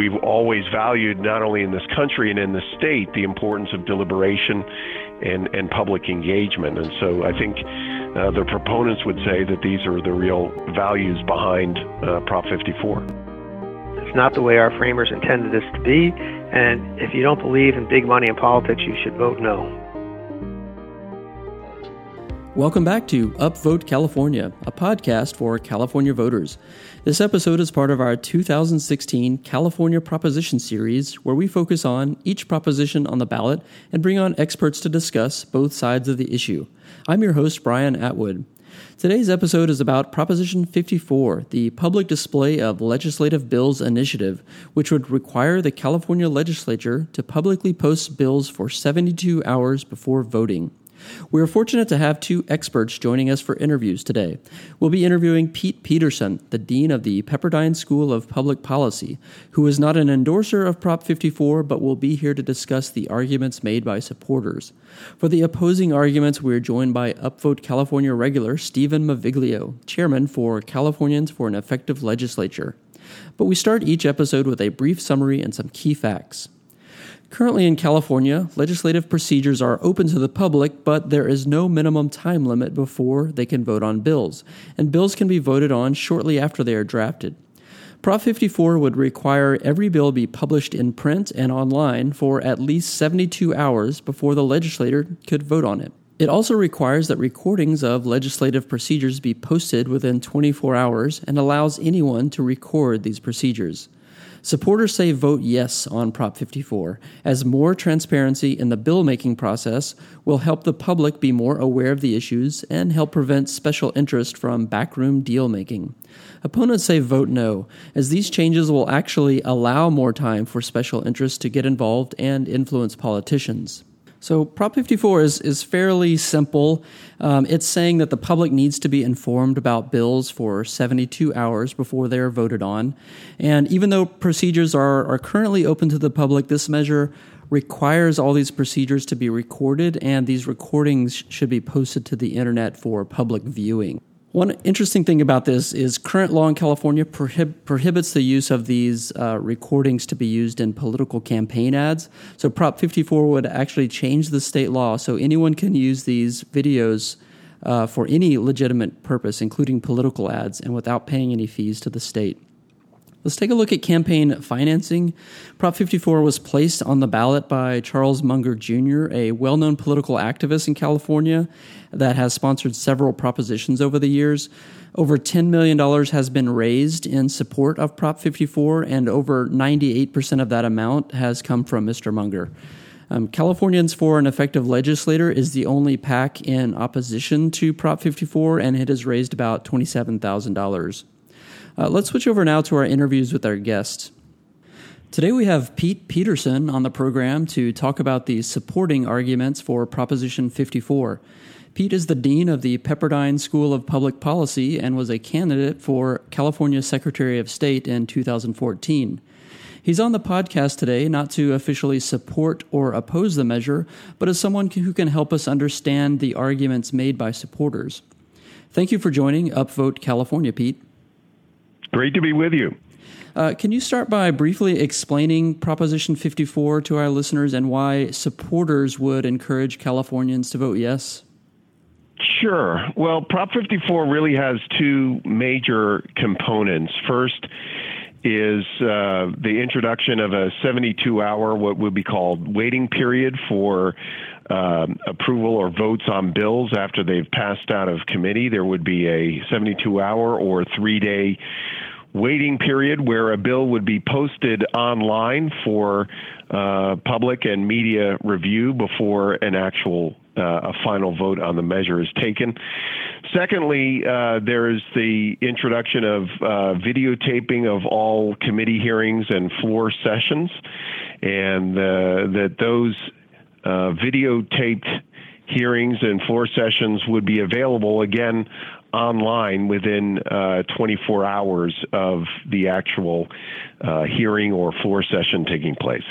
we've always valued, not only in this country and in the state, the importance of deliberation and, and public engagement. And so I think uh, the proponents would say that these are the real values behind uh, Prop 54. It's not the way our framers intended this to be, and if you don't believe in big money in politics, you should vote no. Welcome back to Upvote California, a podcast for California voters. This episode is part of our 2016 California Proposition Series, where we focus on each proposition on the ballot and bring on experts to discuss both sides of the issue. I'm your host, Brian Atwood. Today's episode is about Proposition 54, the public display of legislative bills initiative, which would require the California legislature to publicly post bills for 72 hours before voting. We are fortunate to have two experts joining us for interviews today. We'll be interviewing Pete Peterson, the Dean of the Pepperdine School of Public Policy, who is not an endorser of Prop 54 but will be here to discuss the arguments made by supporters. For the opposing arguments, we are joined by Upvote California regular Stephen Maviglio, Chairman for Californians for an Effective Legislature. But we start each episode with a brief summary and some key facts. Currently in California, legislative procedures are open to the public, but there is no minimum time limit before they can vote on bills, and bills can be voted on shortly after they are drafted. Prop 54 would require every bill be published in print and online for at least 72 hours before the legislator could vote on it. It also requires that recordings of legislative procedures be posted within 24 hours and allows anyone to record these procedures. Supporters say vote yes on Prop 54, as more transparency in the bill making process will help the public be more aware of the issues and help prevent special interest from backroom deal making. Opponents say vote no, as these changes will actually allow more time for special interests to get involved and influence politicians. So Prop 54 is, is fairly simple. Um, it's saying that the public needs to be informed about bills for 72 hours before they are voted on. And even though procedures are, are currently open to the public, this measure requires all these procedures to be recorded, and these recordings should be posted to the internet for public viewing. One interesting thing about this is current law in California prohib- prohibits the use of these uh, recordings to be used in political campaign ads. So Prop 54 would actually change the state law so anyone can use these videos uh, for any legitimate purpose, including political ads, and without paying any fees to the state. Let's take a look at campaign financing. Prop 54 was placed on the ballot by Charles Munger Jr., a well known political activist in California that has sponsored several propositions over the years. Over $10 million has been raised in support of Prop 54, and over 98% of that amount has come from Mr. Munger. Um, Californians for an Effective Legislature is the only PAC in opposition to Prop 54, and it has raised about $27,000. Uh, let's switch over now to our interviews with our guests. Today we have Pete Peterson on the program to talk about the supporting arguments for Proposition 54. Pete is the Dean of the Pepperdine School of Public Policy and was a candidate for California Secretary of State in 2014. He's on the podcast today not to officially support or oppose the measure, but as someone who can help us understand the arguments made by supporters. Thank you for joining Upvote California, Pete. Great to be with you. Uh, can you start by briefly explaining Proposition 54 to our listeners and why supporters would encourage Californians to vote yes? Sure. Well, Prop 54 really has two major components. First is uh, the introduction of a 72 hour, what would be called waiting period for um, approval or votes on bills after they've passed out of committee. There would be a 72 hour or three day waiting period where a bill would be posted online for uh, public and media review before an actual uh, a final vote on the measure is taken. Secondly, uh, there is the introduction of uh, videotaping of all committee hearings and floor sessions, and uh, that those uh, videotaped hearings and floor sessions would be available again online within uh, 24 hours of the actual uh, hearing or floor session taking place.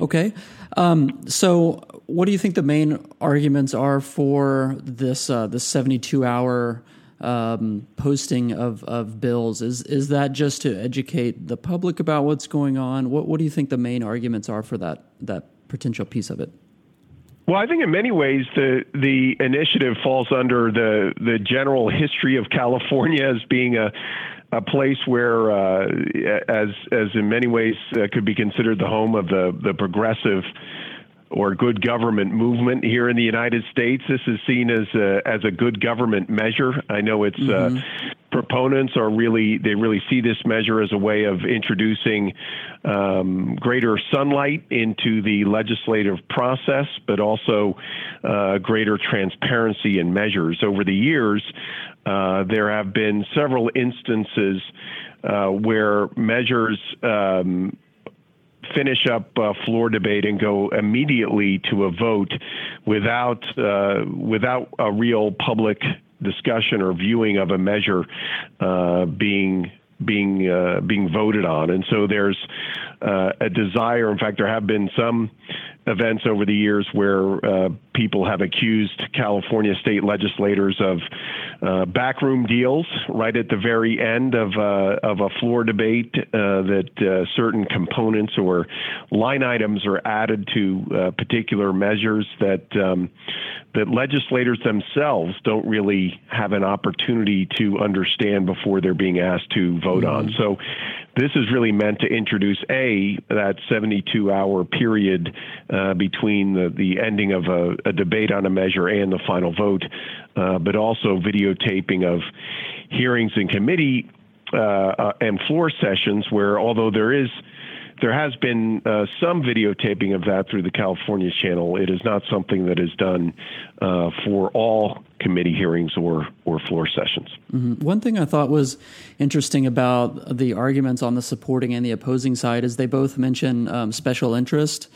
Okay. Um, so, what do you think the main arguments are for this uh, this 72 hour um, posting of, of bills. Is is that just to educate the public about what's going on? What what do you think the main arguments are for that that potential piece of it? Well, I think in many ways the the initiative falls under the the general history of California as being a a place where, uh, as as in many ways uh, could be considered the home of the the progressive or good government movement here in the United States. This is seen as a, as a good government measure. I know its uh, mm-hmm. uh, proponents are really they really see this measure as a way of introducing um, greater sunlight into the legislative process, but also uh, greater transparency in measures. Over the years, uh, there have been several instances uh, where measures um, finish up uh, floor debate and go immediately to a vote without uh, without a real public discussion or viewing of a measure uh, being being uh, being voted on, and so there's uh, a desire. In fact, there have been some events over the years where uh, people have accused California state legislators of uh, backroom deals right at the very end of uh, of a floor debate uh, that uh, certain components or line items are added to uh, particular measures that um, that legislators themselves don't really have an opportunity to understand before they're being asked to vote mm-hmm. on. So this is really meant to introduce a that 72 hour period uh, between the, the ending of a, a, debate on a measure and the final vote, uh, but also videotaping of hearings in committee uh, uh and floor sessions where although there is there has been uh, some videotaping of that through the California channel. It is not something that is done uh, for all committee hearings or, or floor sessions. Mm-hmm. One thing I thought was interesting about the arguments on the supporting and the opposing side is they both mention um, special interest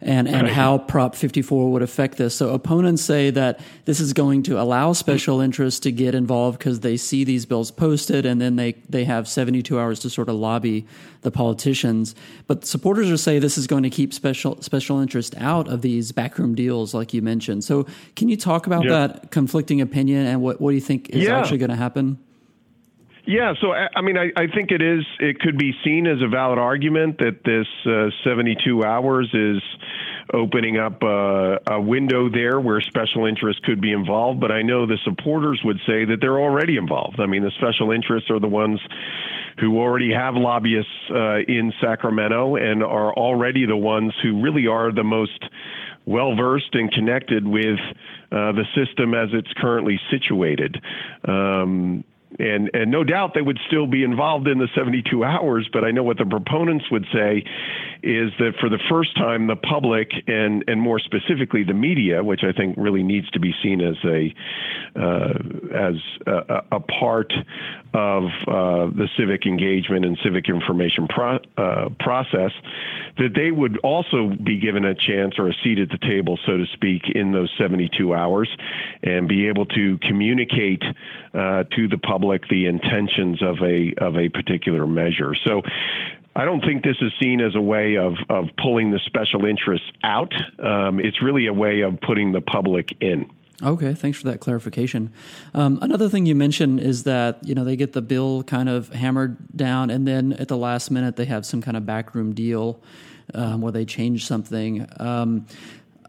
and, and how Prop 54 would affect this. So opponents say that this is going to allow special interests to get involved because they see these bills posted and then they, they have 72 hours to sort of lobby the politicians. But supporters are say this is going to keep special special interest out of these backroom deals, like you mentioned. So can you talk about that conflicting opinion and what, what do you think is yeah. actually going to happen? Yeah, so I mean, I, I, think it is. It could be seen as a valid argument that this uh, 72 hours is opening up a, a, window there where special interests could be involved. But I know the supporters would say that they're already involved. I mean, the special interests are the ones who already have lobbyists uh, in Sacramento and are already the ones who really are the most well versed and connected with uh, the system as it's currently situated. Um, and and no doubt they would still be involved in the 72 hours but i know what the proponents would say is that for the first time the public and and more specifically the media which i think really needs to be seen as a uh, as a, a, part of uh, the civic engagement and civic information pro- uh, process that they would also be given a chance or a seat at the table so to speak in those 72 hours and be able to communicate uh, to the public public the intentions of a of a particular measure. So I don't think this is seen as a way of, of pulling the special interests out. Um, it's really a way of putting the public in. Okay, thanks for that clarification. Um, another thing you mentioned is that you know they get the bill kind of hammered down, and then at the last minute they have some kind of backroom deal um, where they change something.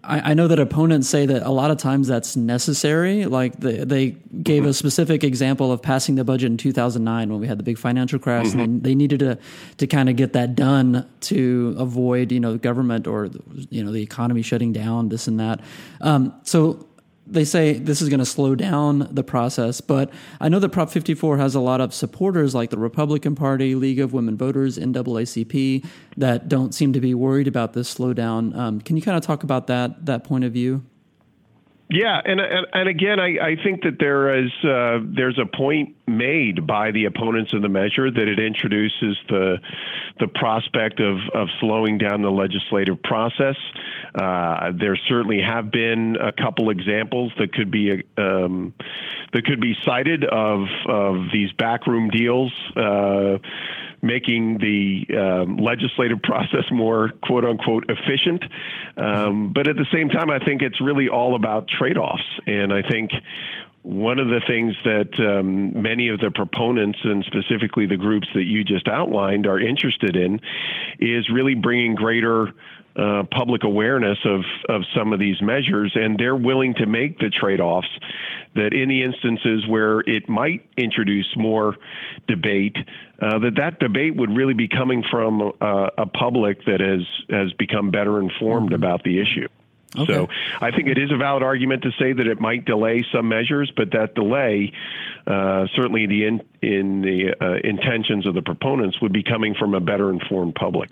I, I, know that opponents say that a lot of times that's necessary. Like they, they gave mm-hmm. a specific example of passing the budget in 2009 when we had the big financial crash, mm-hmm. and they, they, needed to to kind of get that done to avoid you know the government or you know the economy shutting down, this and that. Um, so they say this is going to slow down the process, but I know that Prop 54 has a lot of supporters like the Republican Party, League of Women Voters, NAACP, that don't seem to be worried about this slowdown. Um, can you kind of talk about that that point of view? Yeah, and and, and again, I, I think that there is uh, there's a point made by the opponents of the measure that it introduces the the prospect of of slowing down the legislative process. Uh, there certainly have been a couple examples that could be um, that could be cited of of these backroom deals. Uh, making the um, legislative process more quote unquote efficient. Um, but at the same time, I think it's really all about trade offs. And I think one of the things that um, many of the proponents and specifically the groups that you just outlined are interested in is really bringing greater uh, public awareness of, of some of these measures, and they're willing to make the trade offs that in the instances where it might introduce more debate, uh, that that debate would really be coming from uh, a public that has, has become better informed mm-hmm. about the issue. Okay. So I think it is a valid argument to say that it might delay some measures, but that delay, uh, certainly the in, in the uh, intentions of the proponents, would be coming from a better informed public.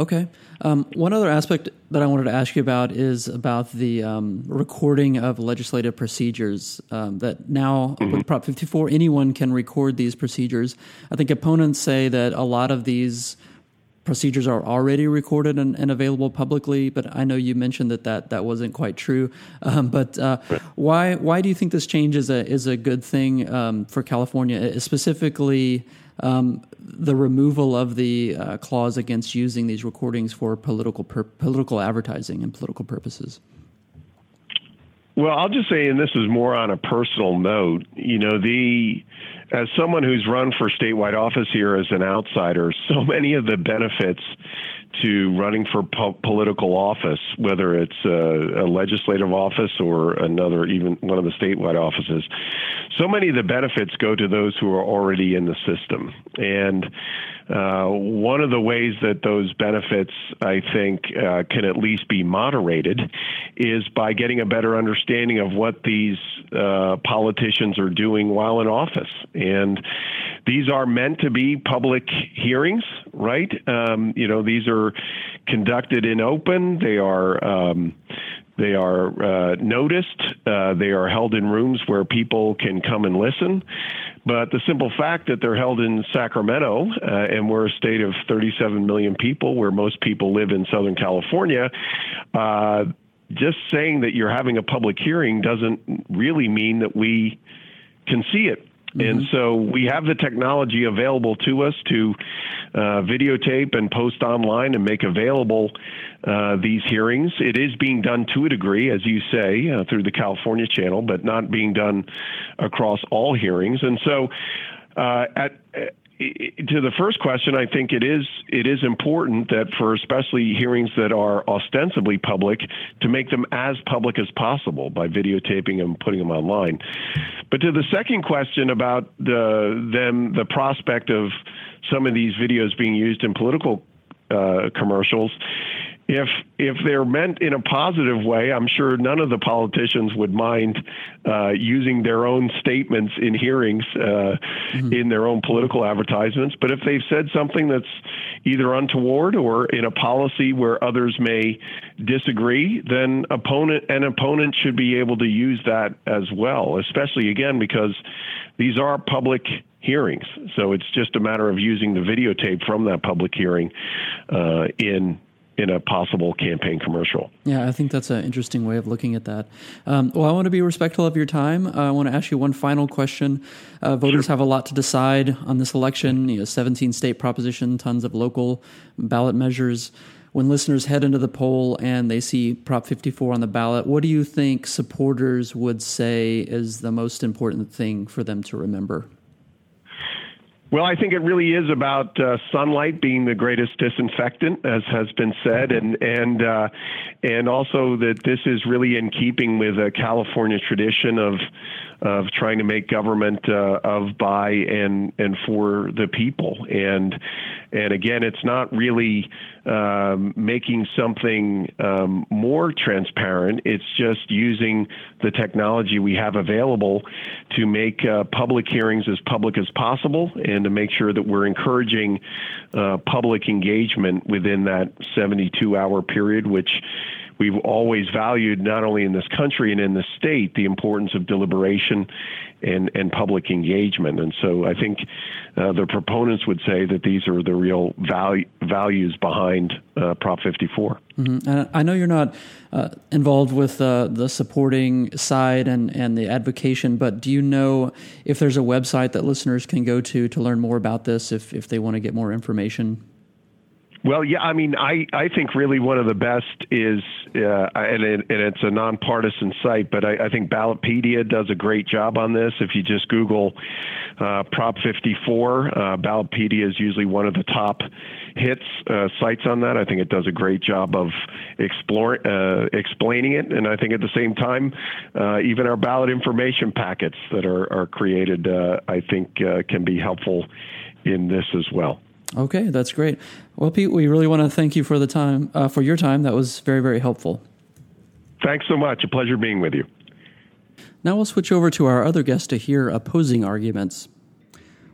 Okay. Um, one other aspect that I wanted to ask you about is about the um, recording of legislative procedures. Um, that now mm-hmm. with Prop 54, anyone can record these procedures. I think opponents say that a lot of these procedures are already recorded and, and, available publicly. But I know you mentioned that that, that wasn't quite true. Um, but uh, why why do you think this change is a is a good thing um, for California, specifically? Um, the removal of the uh, clause against using these recordings for political political advertising and political purposes. Well, I'll just say, and this is more on a personal note. You know, the as someone who's run for statewide office here as an outsider, so many of the benefits to running for po- political office, whether it's a, a, legislative office or another, even one of the statewide offices, so many of the benefits go to those who are already in the system. And uh, one of the ways that those benefits, I think, uh, can at least be moderated is by getting a better understanding of what these uh, politicians are doing while in office. And these are meant to be public hearings, right? Um, you know, these are conducted in open. They are. Um, they are uh, noticed. Uh, they are held in rooms where people can come and listen. But the simple fact that they're held in Sacramento, uh, and we're a state of 37 million people, where most people live in Southern California, uh, just saying that you're having a public hearing doesn't really mean that we can see it. Mm-hmm. And so we have the technology available to us to uh, videotape and post online and make available uh, these hearings. It is being done to a degree, as you say, uh, through the California channel, but not being done across all hearings. And so, uh, at to the first question, I think it is it is important that for especially hearings that are ostensibly public, to make them as public as possible by videotaping them and putting them online. But to the second question about the them the prospect of some of these videos being used in political uh, commercials, if if they're meant in a positive way, I'm sure none of the politicians would mind uh, using their own statements in hearings uh, mm-hmm. in their own political advertisements. But if they've said something that's either untoward or in a policy where others may disagree, then opponent an opponent should be able to use that as well. Especially again because these are public hearings, so it's just a matter of using the videotape from that public hearing uh, in in a possible campaign commercial. Yeah, I think that's an interesting way of looking at that. Um, well, I want to be respectful of your time. Uh, I want to ask you one final question. Uh, voters sure. have a lot to decide on this election. You know, 17 state proposition, tons of local ballot measures. When listeners head into the poll and they see Prop 54 on the ballot, what do you think supporters would say is the most important thing for them to remember? Well, I think it really is about uh, sunlight being the greatest disinfectant, as has been said, and and uh, and also that this is really in keeping with a California tradition of of trying to make government uh, of by and and for the people. And and again it's not really um, making something um, more transparent. It's just using the technology we have available to make uh, public hearings as public as possible and to make sure that we're encouraging uh, public engagement within that 72 hour period which we've always valued not only in this country and in the state the importance of deliberation and, and public engagement. And so I think uh, the proponents would say that these are the real value, values behind uh, Prop 54. Mm-hmm. I know you're not uh, involved with uh, the supporting side and, and the advocation, but do you know if there's a website that listeners can go to to learn more about this if, if they want to get more information? Well, yeah, I mean, I, I think really one of the best is, uh, and, it, and it's a nonpartisan site, but I, I think Ballotpedia does a great job on this. If you just Google uh, Prop 54, uh, Ballotpedia is usually one of the top hits uh, sites on that. I think it does a great job of explore, uh, explaining it, and I think at the same time, uh, even our ballot information packets that are, are created, I think, can be helpful in this as well. Okay, that's great. Well, Pete, we really want to thank you for the time uh, for your time. That was very very helpful. Thanks so much. A pleasure being with you. Now we'll switch over to our other guest to hear opposing arguments.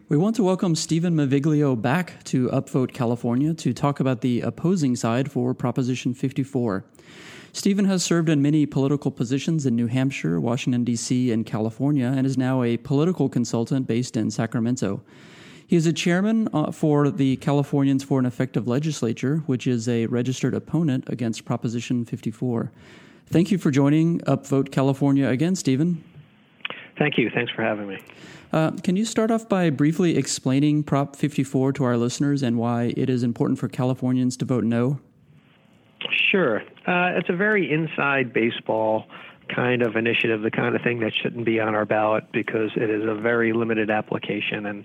We want to welcome Stephen Maviglio back to Upvote California to talk about the opposing side for Proposition 54. Stephen has served in many political positions in New Hampshire, Washington, D.C., and California, and is now a political consultant based in Sacramento. He is a chairman uh, for the Californians for an Effective Legislature, which is a registered opponent against Proposition 54. Thank you for joining Upvote California again, Stephen. Thank you. Thanks for having me. Uh, can you start off by briefly explaining Prop 54 to our listeners and why it is important for Californians to vote no? Sure. Uh, it's a very inside baseball kind of initiative, the kind of thing that shouldn't be on our ballot because it is a very limited application and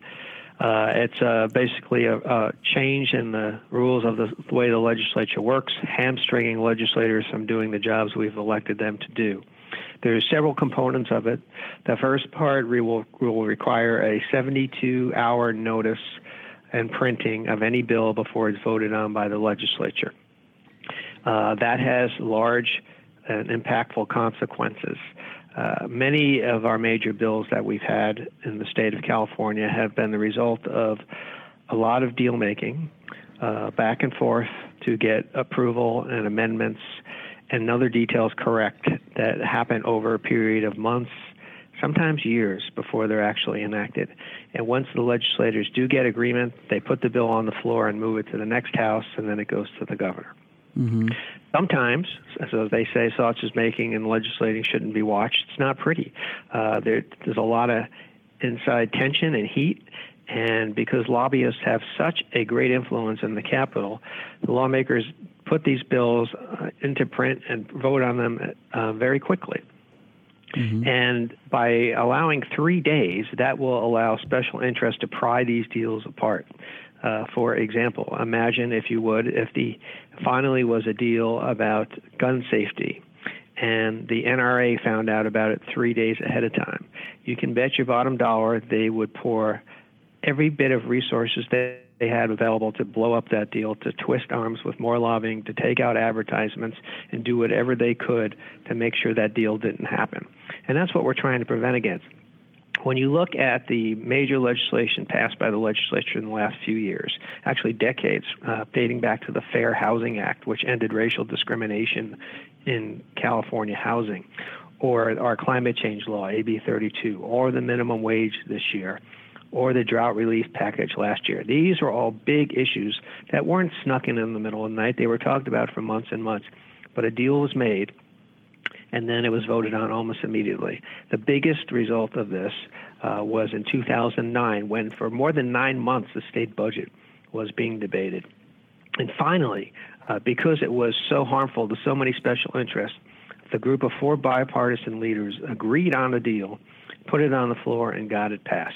uh, it's uh, basically a, a, change in the rules of the, way the legislature works, hamstringing legislators from doing the jobs we've elected them to do. There's several components of it. The first part will, will require a 72 hour notice and printing of any bill before it's voted on by the legislature. Uh, that has large and impactful consequences. Uh, many of our major bills that we've had in the state of California have been the result of a lot of deal making, uh, back and forth to get approval and amendments and other details correct that happen over a period of months, sometimes years before they're actually enacted. And once the legislators do get agreement, they put the bill on the floor and move it to the next house, and then it goes to the governor. Mm-hmm. Sometimes, as they say, sausage making and legislating shouldn't be watched. It's not pretty. Uh, there, there's a lot of inside tension and heat, and because lobbyists have such a great influence in the Capitol, the lawmakers put these bills uh, into print and vote on them uh, very quickly. Mm-hmm. And by allowing three days, that will allow special interests to pry these deals apart. Uh, for example, imagine if you would, if the finally was a deal about gun safety and the NRA found out about it three days ahead of time. You can bet your bottom dollar they would pour every bit of resources that they had available to blow up that deal, to twist arms with more lobbying, to take out advertisements, and do whatever they could to make sure that deal didn't happen. And that's what we're trying to prevent against when you look at the major legislation passed by the legislature in the last few years, actually decades, uh, dating back to the Fair Housing Act, which ended racial discrimination in California housing, or our climate change law, AB 32, or the minimum wage this year, or the drought relief package last year. These are all big issues that weren't snuck in in the middle of the night. They were talked about for months and months. But a deal was made and then it was voted on almost immediately. The biggest result of this uh, was in 2009, when for more than nine months the state budget was being debated. And finally, uh, because it was so harmful to so many special interests, the group of four bipartisan leaders agreed on a deal, put it on the floor, and got it passed.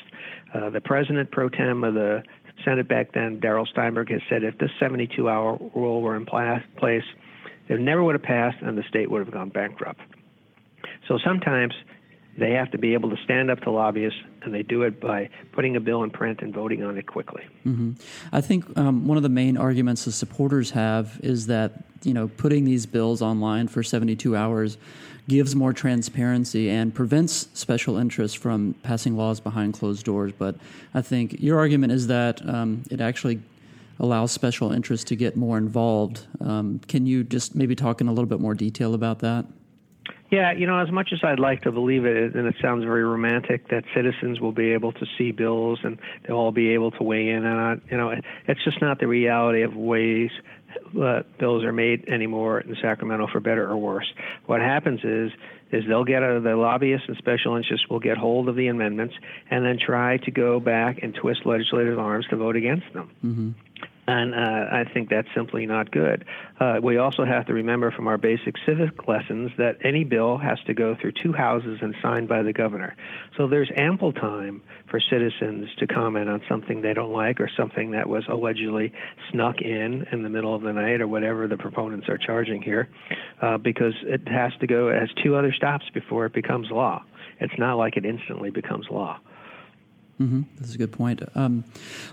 Uh, the president pro tem of the Senate back then, Darrell Steinberg, has said if this 72 hour rule were in place, it never would have passed, and the state would have gone bankrupt. So sometimes they have to be able to stand up to lobbyists, and they do it by putting a bill in print and voting on it quickly. Mm-hmm. I think um, one of the main arguments the supporters have is that you know putting these bills online for 72 hours gives more transparency and prevents special interests from passing laws behind closed doors. But I think your argument is that um, it actually allows special interests to get more involved. Um, can you just maybe talk in a little bit more detail about that? Yeah, you know, as much as I'd like to believe it, and it sounds very romantic that citizens will be able to see bills and they'll all be able to weigh in on it, you know, it's just not the reality of ways uh, bills are made anymore in Sacramento for better or worse. What happens is is they'll get a, the lobbyists and special interests will get hold of the amendments and then try to go back and twist legislators' arms to vote against them. Mm-hmm. And uh, I think that's simply not good. Uh, we also have to remember from our basic civic lessons that any bill has to go through two houses and signed by the governor. So there's ample time for citizens to comment on something they don't like or something that was allegedly snuck in in the middle of the night or whatever the proponents are charging here, uh, because it has to go as two other stops before it becomes law. It's not like it instantly becomes law. Mm-hmm. That's a good point. Um,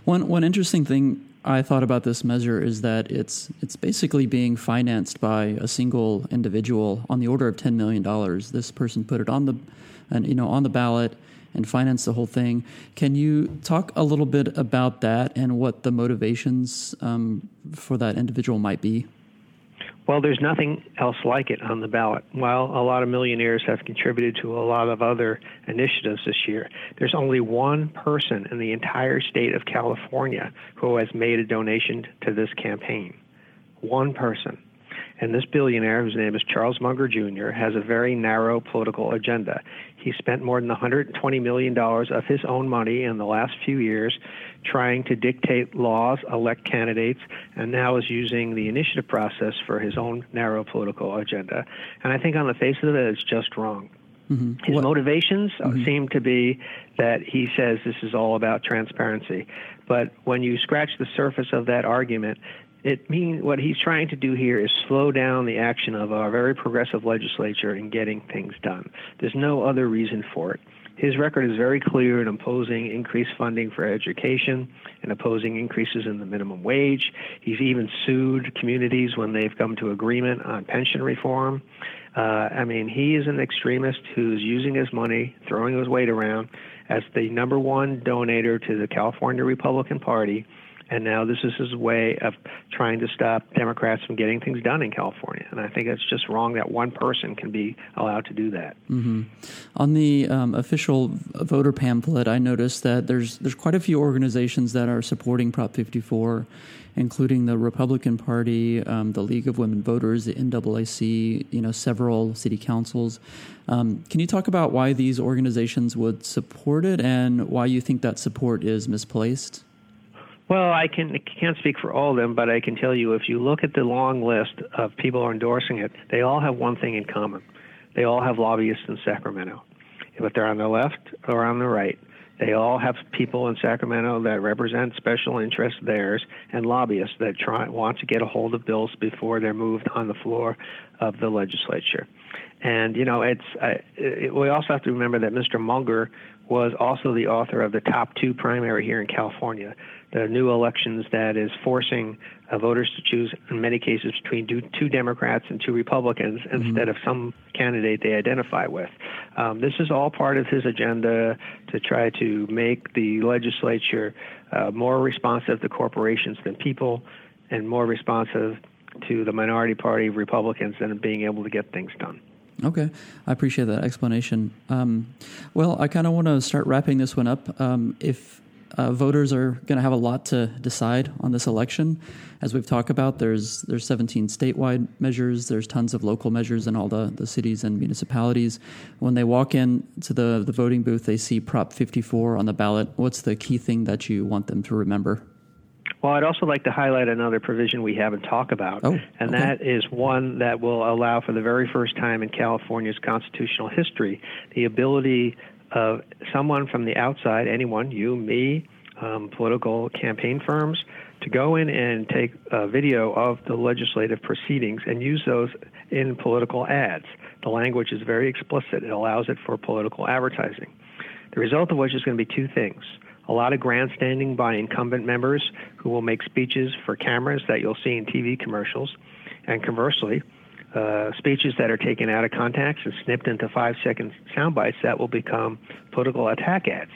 one one interesting thing I thought about this measure is that it's it's basically being financed by a single individual on the order of ten million dollars. This person put it on the, and you know, on the ballot and financed the whole thing. Can you talk a little bit about that and what the motivations um, for that individual might be? Well, there's nothing else like it on the ballot. While a lot of millionaires have contributed to a lot of other initiatives this year, there's only one person in the entire state of California who has made a donation to this campaign. One person. And this billionaire, whose name is Charles Munger Jr., has a very narrow political agenda. He spent more than $120 million of his own money in the last few years trying to dictate laws, elect candidates, and now is using the initiative process for his own narrow political agenda. And I think on the face of it, it's just wrong. Mm-hmm. His what? motivations mm-hmm. seem to be that he says this is all about transparency. But when you scratch the surface of that argument, it means what he's trying to do here is slow down the action of our very progressive legislature in getting things done. There's no other reason for it. His record is very clear in opposing increased funding for education and opposing increases in the minimum wage. He's even sued communities when they've come to agreement on pension reform. Uh, I mean, he is an extremist who's using his money, throwing his weight around as the number one donator to the California Republican Party and now this is his way of trying to stop Democrats from getting things done in California. And I think it's just wrong that one person can be allowed to do that. Mm-hmm. On the um, official voter pamphlet, I noticed that there's there's quite a few organizations that are supporting Prop 54, including the Republican Party, um, the League of Women Voters, the NAAC, you know, several city councils. Um, can you talk about why these organizations would support it and why you think that support is misplaced? Well, I can can't speak for all of them, but I can tell you if you look at the long list of people who are endorsing it, they all have one thing in common. They all have lobbyists in Sacramento. If they're on the left or on the right, they all have people in Sacramento that represent special interests theirs and lobbyists that try want to get a hold of bills before they're moved on the floor of the legislature. And you know, it's uh, it, we also have to remember that Mr. Munger was also the author of the top two primary here in California, the new elections that is forcing uh, voters to choose, in many cases, between two, two Democrats and two Republicans mm-hmm. instead of some candidate they identify with. Um, this is all part of his agenda to try to make the legislature uh, more responsive to corporations than people and more responsive to the minority party of Republicans than being able to get things done. Okay, I appreciate that explanation. Um, well, I kind of want to start wrapping this one up. Um, if uh, voters are going to have a lot to decide on this election, as we've talked about, there's there's 17 statewide measures, there's tons of local measures in all the, the cities and municipalities. When they walk in to the the voting booth, they see Prop 54 on the ballot. What's the key thing that you want them to remember? Well, I'd also like to highlight another provision we haven't talked about, oh, and okay. that is one that will allow, for the very first time in California's constitutional history, the ability of someone from the outside, anyone, you, me, um, political campaign firms, to go in and take a video of the legislative proceedings and use those in political ads. The language is very explicit, it allows it for political advertising. The result of which is going to be two things a lot of grandstanding by incumbent members who will make speeches for cameras that you'll see in TV commercials. And conversely, uh, speeches that are taken out of context and snipped into five second sound bites that will become political attack ads.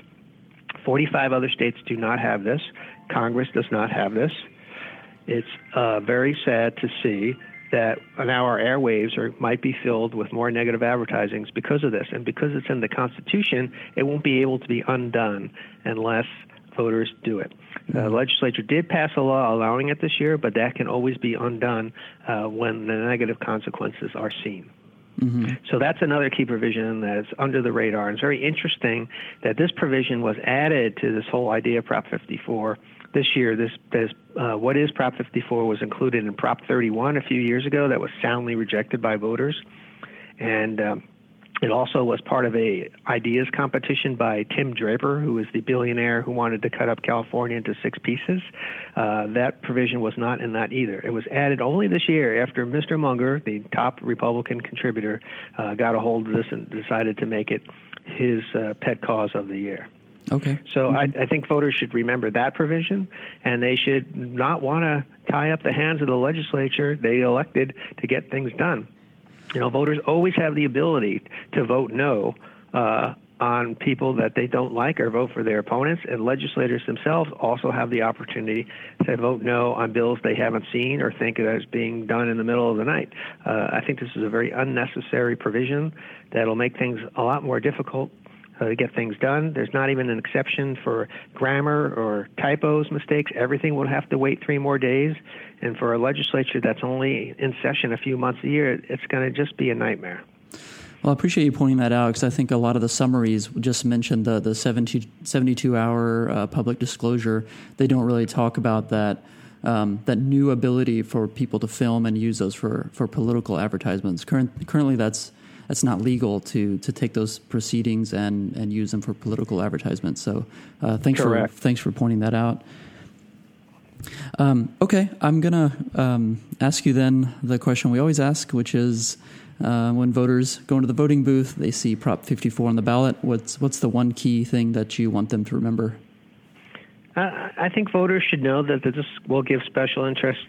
45 other states do not have this. Congress does not have this. It's uh, very sad to see that now our airwaves are might be filled with more negative advertisings because of this, and because it's in the Constitution, it won't be able to be undone unless voters do it. The mm-hmm. legislature did pass a law allowing it this year, but that can always be undone uh, when the negative consequences are seen. Mm-hmm. So that's another key provision that is under the radar. And it's very interesting that this provision was added to this whole idea of Prop 54 this year, this, this uh, what is Prop 54 was included in Prop 31 a few years ago that was soundly rejected by voters, and um, it also was part of a ideas competition by Tim Draper, who is the billionaire who wanted to cut up California into six pieces. Uh, that provision was not in that either. It was added only this year after Mr. Munger, the top Republican contributor, uh, got a hold of this and decided to make it his uh, pet cause of the year. Okay. So I, I think voters should remember that provision, and they should not want to tie up the hands of the legislature they elected to get things done. You know, voters always have the ability to vote no uh, on people that they don't like or vote for their opponents, and legislators themselves also have the opportunity to vote no on bills they haven't seen or think of as being done in the middle of the night. Uh, I think this is a very unnecessary provision that'll make things a lot more difficult uh, to get things done. There's not even an exception for grammar or typos mistakes. Everything will have to wait three more days. And for a legislature that's only in session a few months a year, it's going to just be a nightmare. Well, I appreciate you pointing that out because I think a lot of the summaries just mentioned the, the 70, 72 hour uh, public disclosure. They don't really talk about that. Um, that new ability for people to film and use those for, for political advertisements. Current, currently, that's that's not legal to to take those proceedings and and use them for political advertisements. So uh, thanks Correct. for thanks for pointing that out. Um, okay, I'm gonna um, ask you then the question we always ask, which is. Uh, when voters go into the voting booth, they see Prop 54 on the ballot. What's what's the one key thing that you want them to remember? Uh, I think voters should know that this will give special interests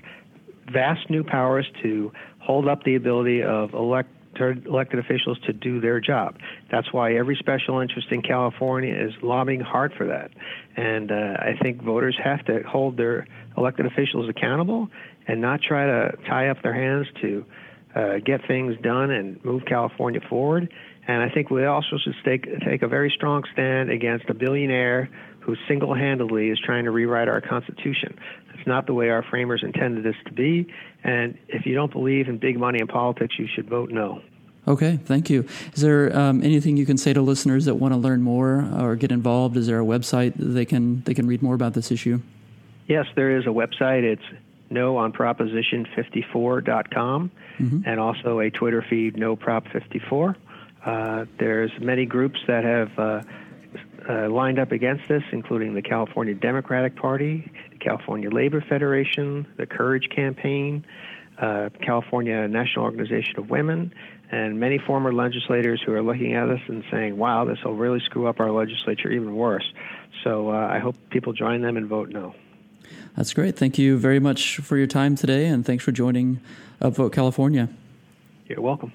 vast new powers to hold up the ability of elect elected officials to do their job. That's why every special interest in California is lobbying hard for that. And uh, I think voters have to hold their elected officials accountable and not try to tie up their hands to uh, get things done and move California forward. And I think we also should take, take a very strong stand against a billionaire who single handedly is trying to rewrite our Constitution. That's not the way our framers intended this to be. And if you don't believe in big money in politics, you should vote no. Okay, thank you. Is there um, anything you can say to listeners that want to learn more or get involved? Is there a website they can they can read more about this issue? Yes, there is a website. It's no on proposition54.com mm-hmm. and also a Twitter feed, no prop 54. Uh, there's many groups that have uh, uh, lined up against this, including the California Democratic Party, the California Labor Federation, the Courage Campaign, uh, California National Organization of Women, and many former legislators who are looking at this and saying, wow, this will really screw up our legislature even worse. So uh, I hope people join them and vote no. That's great. Thank you very much for your time today, and thanks for joining Upvote California. You're welcome.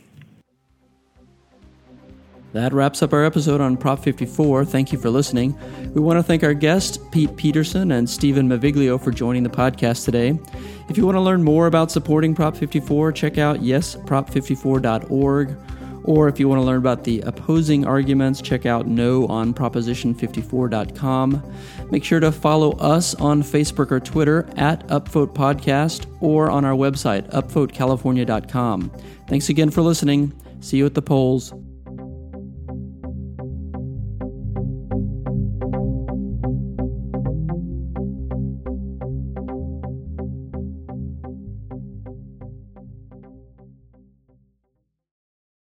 That wraps up our episode on Prop 54. Thank you for listening. We want to thank our guests, Pete Peterson and Stephen Maviglio, for joining the podcast today. If you want to learn more about supporting Prop 54, check out yesprop54.org. Or if you want to learn about the opposing arguments, check out no on proposition54.com. Make sure to follow us on Facebook or Twitter at Upvote Podcast or on our website, upvotecalifornia.com. Thanks again for listening. See you at the polls.